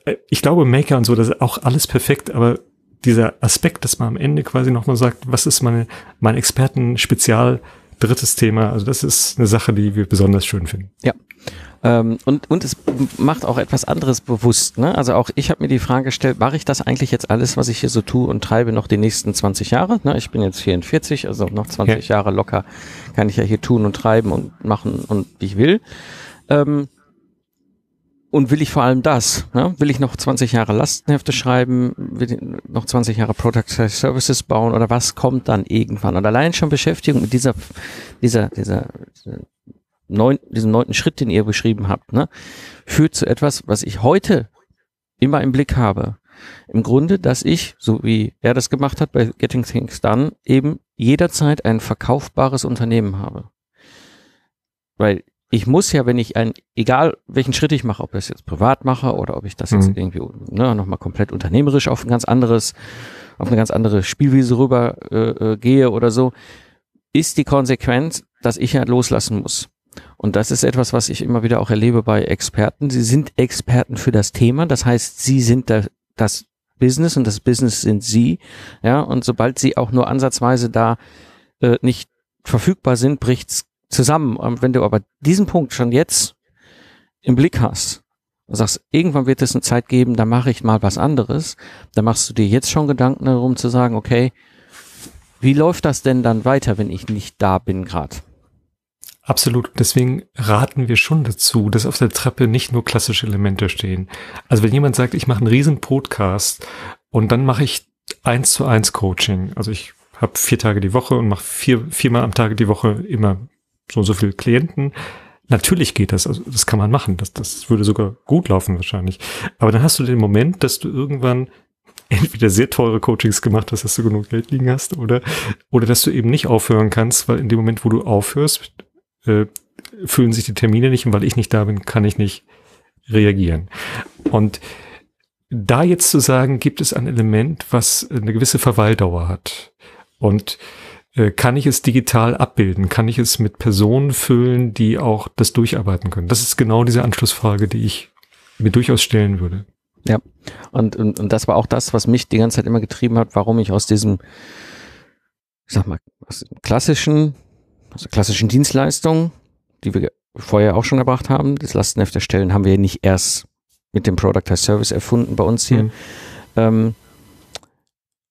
Äh, ich glaube, Maker und so, das ist auch alles perfekt, aber dieser Aspekt, dass man am Ende quasi nochmal sagt, was ist meine, mein Experten-Spezial drittes Thema. Also das ist eine Sache, die wir besonders schön finden. Ja. Ähm, und, und es macht auch etwas anderes bewusst. Ne? Also auch ich habe mir die Frage gestellt, mache ich das eigentlich jetzt alles, was ich hier so tue und treibe, noch die nächsten 20 Jahre? Ne? Ich bin jetzt 44, also noch 20 ja. Jahre locker kann ich ja hier tun und treiben und machen und wie ich will. Ähm, und will ich vor allem das? Ne? Will ich noch 20 Jahre Lastenhefte schreiben? Will ich noch 20 Jahre Product Services bauen? Oder was kommt dann irgendwann? Und allein schon Beschäftigung mit dieser, dieser, dieser, neun, diesem neunten Schritt, den ihr beschrieben habt, ne? führt zu etwas, was ich heute immer im Blick habe. Im Grunde, dass ich, so wie er das gemacht hat bei Getting Things Done, eben jederzeit ein verkaufbares Unternehmen habe. Weil ich muss ja, wenn ich ein, egal welchen Schritt ich mache, ob ich das jetzt privat mache oder ob ich das jetzt mhm. irgendwie ne, nochmal komplett unternehmerisch auf ein ganz anderes, auf eine ganz andere Spielwiese rüber äh, äh, gehe oder so, ist die Konsequenz, dass ich ja loslassen muss. Und das ist etwas, was ich immer wieder auch erlebe bei Experten. Sie sind Experten für das Thema, das heißt, sie sind da, das Business und das Business sind sie. Ja, und sobald sie auch nur ansatzweise da äh, nicht verfügbar sind, bricht's zusammen. Und wenn du aber diesen Punkt schon jetzt im Blick hast und sagst, irgendwann wird es eine Zeit geben, da mache ich mal was anderes, dann machst du dir jetzt schon Gedanken darum zu sagen, okay, wie läuft das denn dann weiter, wenn ich nicht da bin gerade? Absolut. Deswegen raten wir schon dazu, dass auf der Treppe nicht nur klassische Elemente stehen. Also wenn jemand sagt, ich mache einen riesen Podcast und dann mache ich eins zu eins Coaching. Also ich habe vier Tage die Woche und mache vier, viermal am Tag die Woche immer so und so viele Klienten. Natürlich geht das, also das kann man machen. Das, das würde sogar gut laufen wahrscheinlich. Aber dann hast du den Moment, dass du irgendwann entweder sehr teure Coachings gemacht hast, dass du genug Geld liegen hast, oder, oder dass du eben nicht aufhören kannst, weil in dem Moment, wo du aufhörst, äh, fühlen sich die Termine nicht und weil ich nicht da bin, kann ich nicht reagieren. Und da jetzt zu sagen, gibt es ein Element, was eine gewisse Verweildauer hat. Und kann ich es digital abbilden? Kann ich es mit Personen füllen, die auch das durcharbeiten können? Das ist genau diese Anschlussfrage, die ich mir durchaus stellen würde. Ja, und, und, und das war auch das, was mich die ganze Zeit immer getrieben hat, warum ich aus diesem, ich sag mal, aus klassischen, aus der klassischen Dienstleistung, die wir vorher auch schon gebracht haben, das Lastenheft erstellen, haben wir nicht erst mit dem Product as Service erfunden bei uns hier. Mhm. Ähm,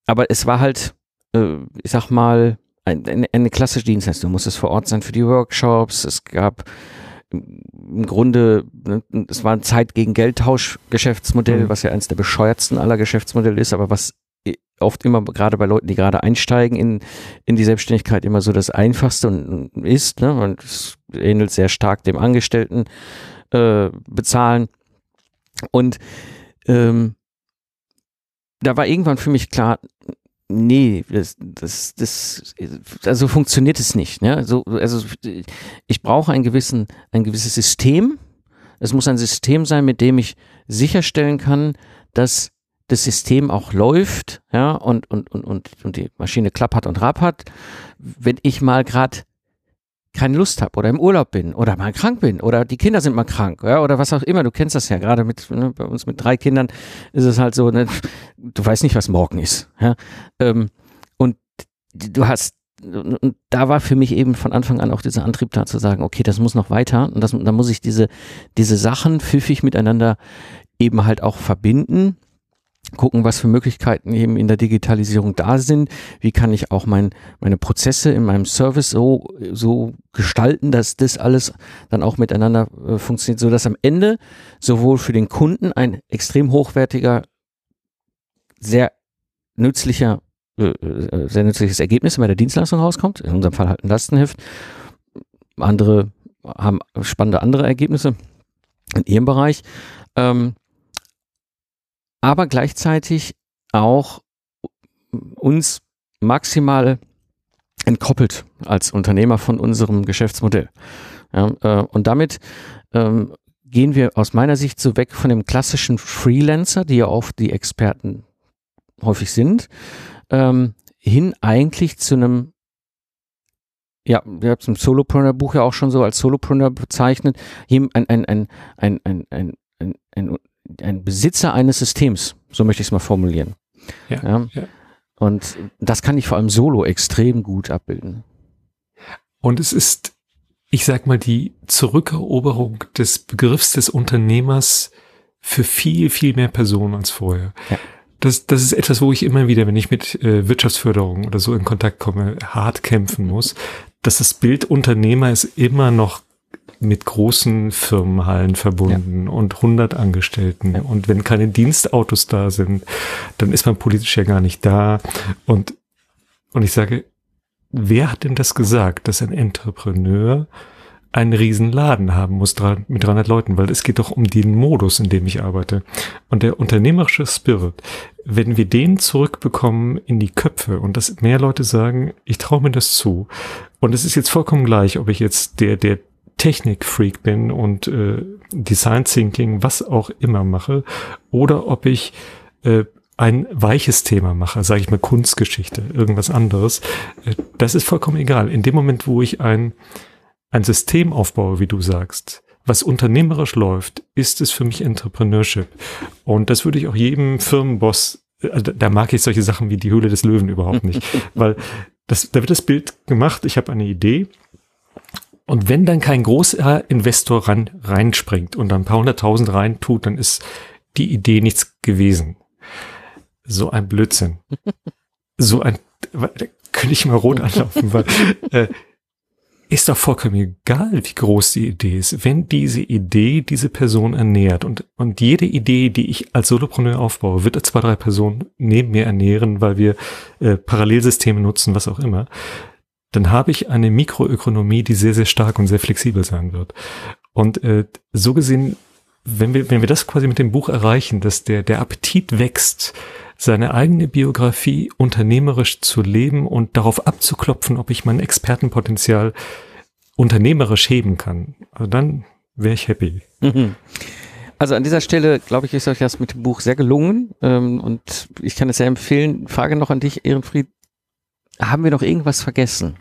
aber es war halt, äh, ich sag mal, eine, eine klassische Dienstleistung. Du musstest vor Ort sein für die Workshops. Es gab im Grunde, ne, es war ein Zeit gegen Geldtausch-Geschäftsmodell, mhm. was ja eines der bescheuertsten aller Geschäftsmodelle ist, aber was oft immer gerade bei Leuten, die gerade einsteigen in, in die Selbstständigkeit, immer so das Einfachste und, ist, ne? Und es ähnelt sehr stark dem Angestellten äh, bezahlen. Und ähm, da war irgendwann für mich klar, nee, das, das, das, also funktioniert es nicht. Ne? Also, also ich brauche ein gewissen, ein gewisses System. Es muss ein System sein, mit dem ich sicherstellen kann, dass das System auch läuft, ja, und, und, und, und, und die Maschine klappert und rappert. Wenn ich mal gerade keine Lust habe oder im Urlaub bin oder mal krank bin oder die Kinder sind mal krank ja, oder was auch immer. Du kennst das ja gerade mit ne, bei uns mit drei Kindern ist es halt so, ne, du weißt nicht, was morgen ist. Ja? Ähm, und du hast und da war für mich eben von Anfang an auch dieser Antrieb da zu sagen, okay, das muss noch weiter und das, da muss ich diese diese Sachen pfiffig miteinander eben halt auch verbinden gucken, was für Möglichkeiten eben in der Digitalisierung da sind. Wie kann ich auch mein, meine Prozesse in meinem Service so, so gestalten, dass das alles dann auch miteinander äh, funktioniert, so dass am Ende sowohl für den Kunden ein extrem hochwertiger, sehr nützlicher, äh, äh sehr nützliches Ergebnis bei der Dienstleistung rauskommt. In unserem Fall halt ein Lastenheft. Andere haben spannende andere Ergebnisse in ihrem Bereich. Ähm, aber gleichzeitig auch uns maximal entkoppelt als Unternehmer von unserem Geschäftsmodell. Ja, äh, und damit ähm, gehen wir aus meiner Sicht so weg von dem klassischen Freelancer, die ja oft die Experten häufig sind, ähm, hin eigentlich zu einem ja, ihr habt es im Solopreneur-Buch ja auch schon so als Solopreneur bezeichnet, ein, ein, ein, ein, ein, ein, ein, ein ein Besitzer eines Systems, so möchte ich es mal formulieren. Ja, ja. ja. Und das kann ich vor allem solo extrem gut abbilden. Und es ist, ich sag mal, die Zurückeroberung des Begriffs des Unternehmers für viel, viel mehr Personen als vorher. Ja. Das, das ist etwas, wo ich immer wieder, wenn ich mit äh, Wirtschaftsförderung oder so in Kontakt komme, hart kämpfen muss, dass das Bild Unternehmer ist immer noch mit großen Firmenhallen verbunden ja. und 100 Angestellten. Ja. Und wenn keine Dienstautos da sind, dann ist man politisch ja gar nicht da. Und, und ich sage, wer hat denn das gesagt, dass ein Entrepreneur einen riesen Laden haben muss mit 300 Leuten, weil es geht doch um den Modus, in dem ich arbeite. Und der unternehmerische Spirit, wenn wir den zurückbekommen in die Köpfe und dass mehr Leute sagen, ich traue mir das zu. Und es ist jetzt vollkommen gleich, ob ich jetzt der, der Technikfreak bin und äh, Design Thinking, was auch immer mache, oder ob ich äh, ein weiches Thema mache, sage ich mal Kunstgeschichte, irgendwas anderes. Äh, das ist vollkommen egal. In dem Moment, wo ich ein, ein System aufbaue, wie du sagst, was unternehmerisch läuft, ist es für mich Entrepreneurship. Und das würde ich auch jedem Firmenboss, also da mag ich solche Sachen wie die Höhle des Löwen überhaupt nicht, weil das, da wird das Bild gemacht, ich habe eine Idee und wenn dann kein großer Investor ran, reinspringt und dann ein paar hunderttausend rein tut, dann ist die Idee nichts gewesen. So ein Blödsinn. so ein, da könnte ich mal rot anlaufen, weil, äh, ist doch vollkommen egal, wie groß die Idee ist. Wenn diese Idee diese Person ernährt und, und jede Idee, die ich als Solopreneur aufbaue, wird zwei, drei Personen neben mir ernähren, weil wir äh, Parallelsysteme nutzen, was auch immer, dann habe ich eine Mikroökonomie, die sehr, sehr stark und sehr flexibel sein wird. Und äh, so gesehen, wenn wir, wenn wir das quasi mit dem Buch erreichen, dass der, der Appetit wächst, seine eigene Biografie unternehmerisch zu leben und darauf abzuklopfen, ob ich mein Expertenpotenzial unternehmerisch heben kann, also dann wäre ich happy. Mhm. Also an dieser Stelle, glaube ich, ist euch das mit dem Buch sehr gelungen ähm, und ich kann es sehr empfehlen. Frage noch an dich, Ehrenfried. Haben wir noch irgendwas vergessen?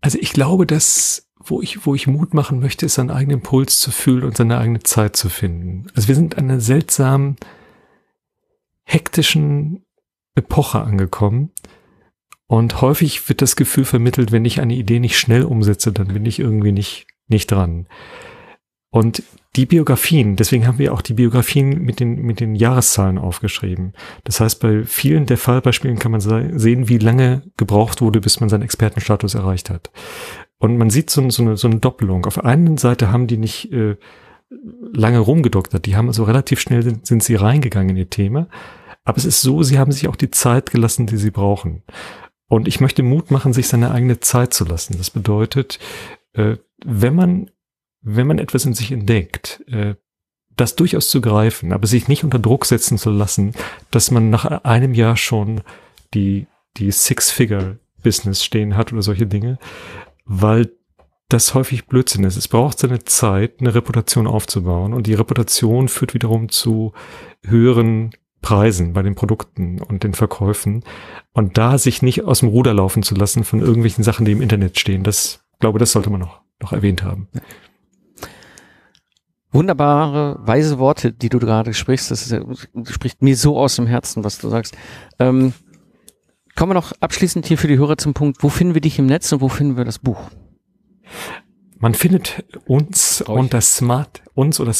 Also ich glaube, dass wo ich, wo ich Mut machen möchte, ist seinen eigenen Puls zu fühlen und seine eigene Zeit zu finden. Also wir sind an einer seltsamen, hektischen Epoche angekommen. Und häufig wird das Gefühl vermittelt, wenn ich eine Idee nicht schnell umsetze, dann bin ich irgendwie nicht, nicht dran. Und die Biografien, deswegen haben wir auch die Biografien mit den, mit den Jahreszahlen aufgeschrieben. Das heißt, bei vielen der Fallbeispielen kann man sehen, wie lange gebraucht wurde, bis man seinen Expertenstatus erreicht hat. Und man sieht so, so, eine, so eine Doppelung. Auf einen Seite haben die nicht äh, lange rumgedoktert, die haben also relativ schnell sind, sind sie reingegangen in ihr Thema. Aber es ist so, sie haben sich auch die Zeit gelassen, die sie brauchen. Und ich möchte Mut machen, sich seine eigene Zeit zu lassen. Das bedeutet, äh, wenn man wenn man etwas in sich entdeckt, äh, das durchaus zu greifen, aber sich nicht unter Druck setzen zu lassen, dass man nach einem Jahr schon die, die Six-Figure-Business stehen hat oder solche Dinge, weil das häufig Blödsinn ist. Es braucht seine Zeit, eine Reputation aufzubauen und die Reputation führt wiederum zu höheren Preisen bei den Produkten und den Verkäufen und da sich nicht aus dem Ruder laufen zu lassen von irgendwelchen Sachen, die im Internet stehen. Das glaube, das sollte man noch, noch erwähnt haben. Wunderbare, weise Worte, die du gerade sprichst. Das, spricht mir so aus dem Herzen, was du sagst. Ähm, kommen wir noch abschließend hier für die Hörer zum Punkt, wo finden wir dich im Netz und wo finden wir das Buch? Man findet uns Brauch unter smart, uns oder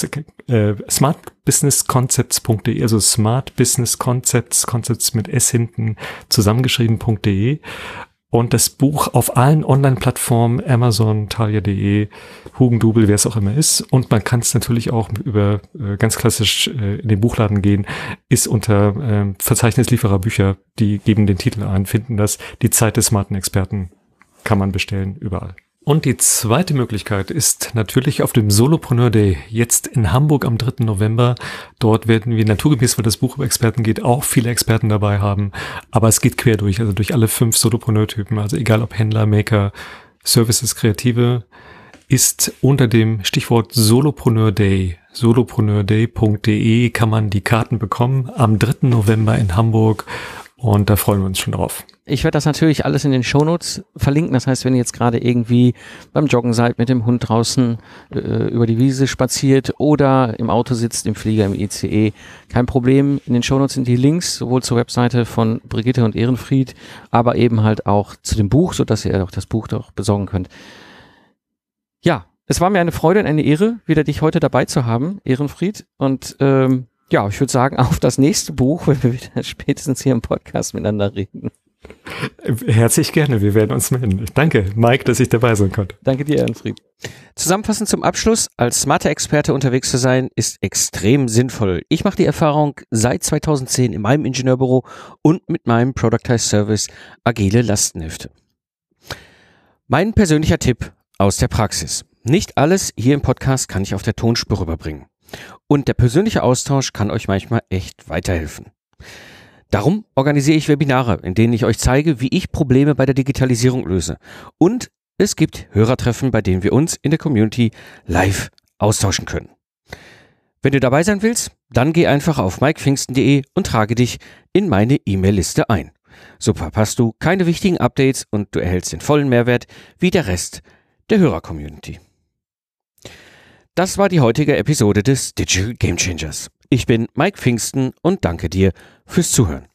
äh, smartbusinessconcepts.de, also Smart Business Concepts, Concepts mit S hinten zusammengeschrieben.de und das Buch auf allen Online-Plattformen, Amazon, Talia.de, Hugendubel, wer es auch immer ist. Und man kann es natürlich auch über äh, ganz klassisch äh, in den Buchladen gehen, ist unter äh, Verzeichnislieferer Bücher, die geben den Titel ein, finden das. Die Zeit des smarten Experten kann man bestellen überall. Und die zweite Möglichkeit ist natürlich auf dem Solopreneur Day jetzt in Hamburg am 3. November. Dort werden wir naturgemäß, weil das Buch über Experten geht, auch viele Experten dabei haben. Aber es geht quer durch, also durch alle fünf Solopreneur-Typen. Also egal ob Händler, Maker, Services, Kreative, ist unter dem Stichwort Solopreneur Day, solopreneurday.de kann man die Karten bekommen am 3. November in Hamburg. Und da freuen wir uns schon drauf. Ich werde das natürlich alles in den Shownotes verlinken. Das heißt, wenn ihr jetzt gerade irgendwie beim Joggen seid, mit dem Hund draußen äh, über die Wiese spaziert oder im Auto sitzt, im Flieger, im ICE, kein Problem. In den Shownotes sind die Links sowohl zur Webseite von Brigitte und Ehrenfried, aber eben halt auch zu dem Buch, sodass ihr auch das Buch doch besorgen könnt. Ja, es war mir eine Freude und eine Ehre, wieder dich heute dabei zu haben, Ehrenfried. Und ähm, ja, ich würde sagen, auf das nächste Buch, wenn wir wieder spätestens hier im Podcast miteinander reden. Herzlich gerne, wir werden uns melden. Danke, Mike, dass ich dabei sein konnte. Danke dir, Ernfried. Zusammenfassend zum Abschluss, als smarter Experte unterwegs zu sein, ist extrem sinnvoll. Ich mache die Erfahrung seit 2010 in meinem Ingenieurbüro und mit meinem Productize Service Agile Lastenhefte. Mein persönlicher Tipp aus der Praxis. Nicht alles hier im Podcast kann ich auf der Tonspur rüberbringen. Und der persönliche Austausch kann euch manchmal echt weiterhelfen. Darum organisiere ich Webinare, in denen ich euch zeige, wie ich Probleme bei der Digitalisierung löse. Und es gibt Hörertreffen, bei denen wir uns in der Community live austauschen können. Wenn du dabei sein willst, dann geh einfach auf mikepfingsten.de und trage dich in meine E-Mail-Liste ein. So verpasst du keine wichtigen Updates und du erhältst den vollen Mehrwert wie der Rest der Hörer-Community. Das war die heutige Episode des Digital Game Changers. Ich bin Mike Pfingsten und danke dir fürs Zuhören.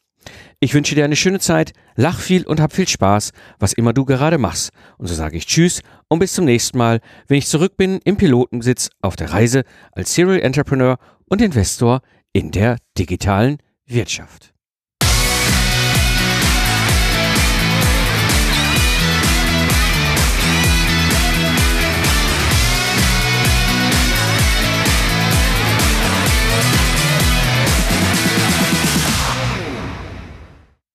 Ich wünsche dir eine schöne Zeit, lach viel und hab viel Spaß, was immer du gerade machst. Und so sage ich Tschüss und bis zum nächsten Mal, wenn ich zurück bin im Pilotensitz auf der Reise als Serial Entrepreneur und Investor in der digitalen Wirtschaft.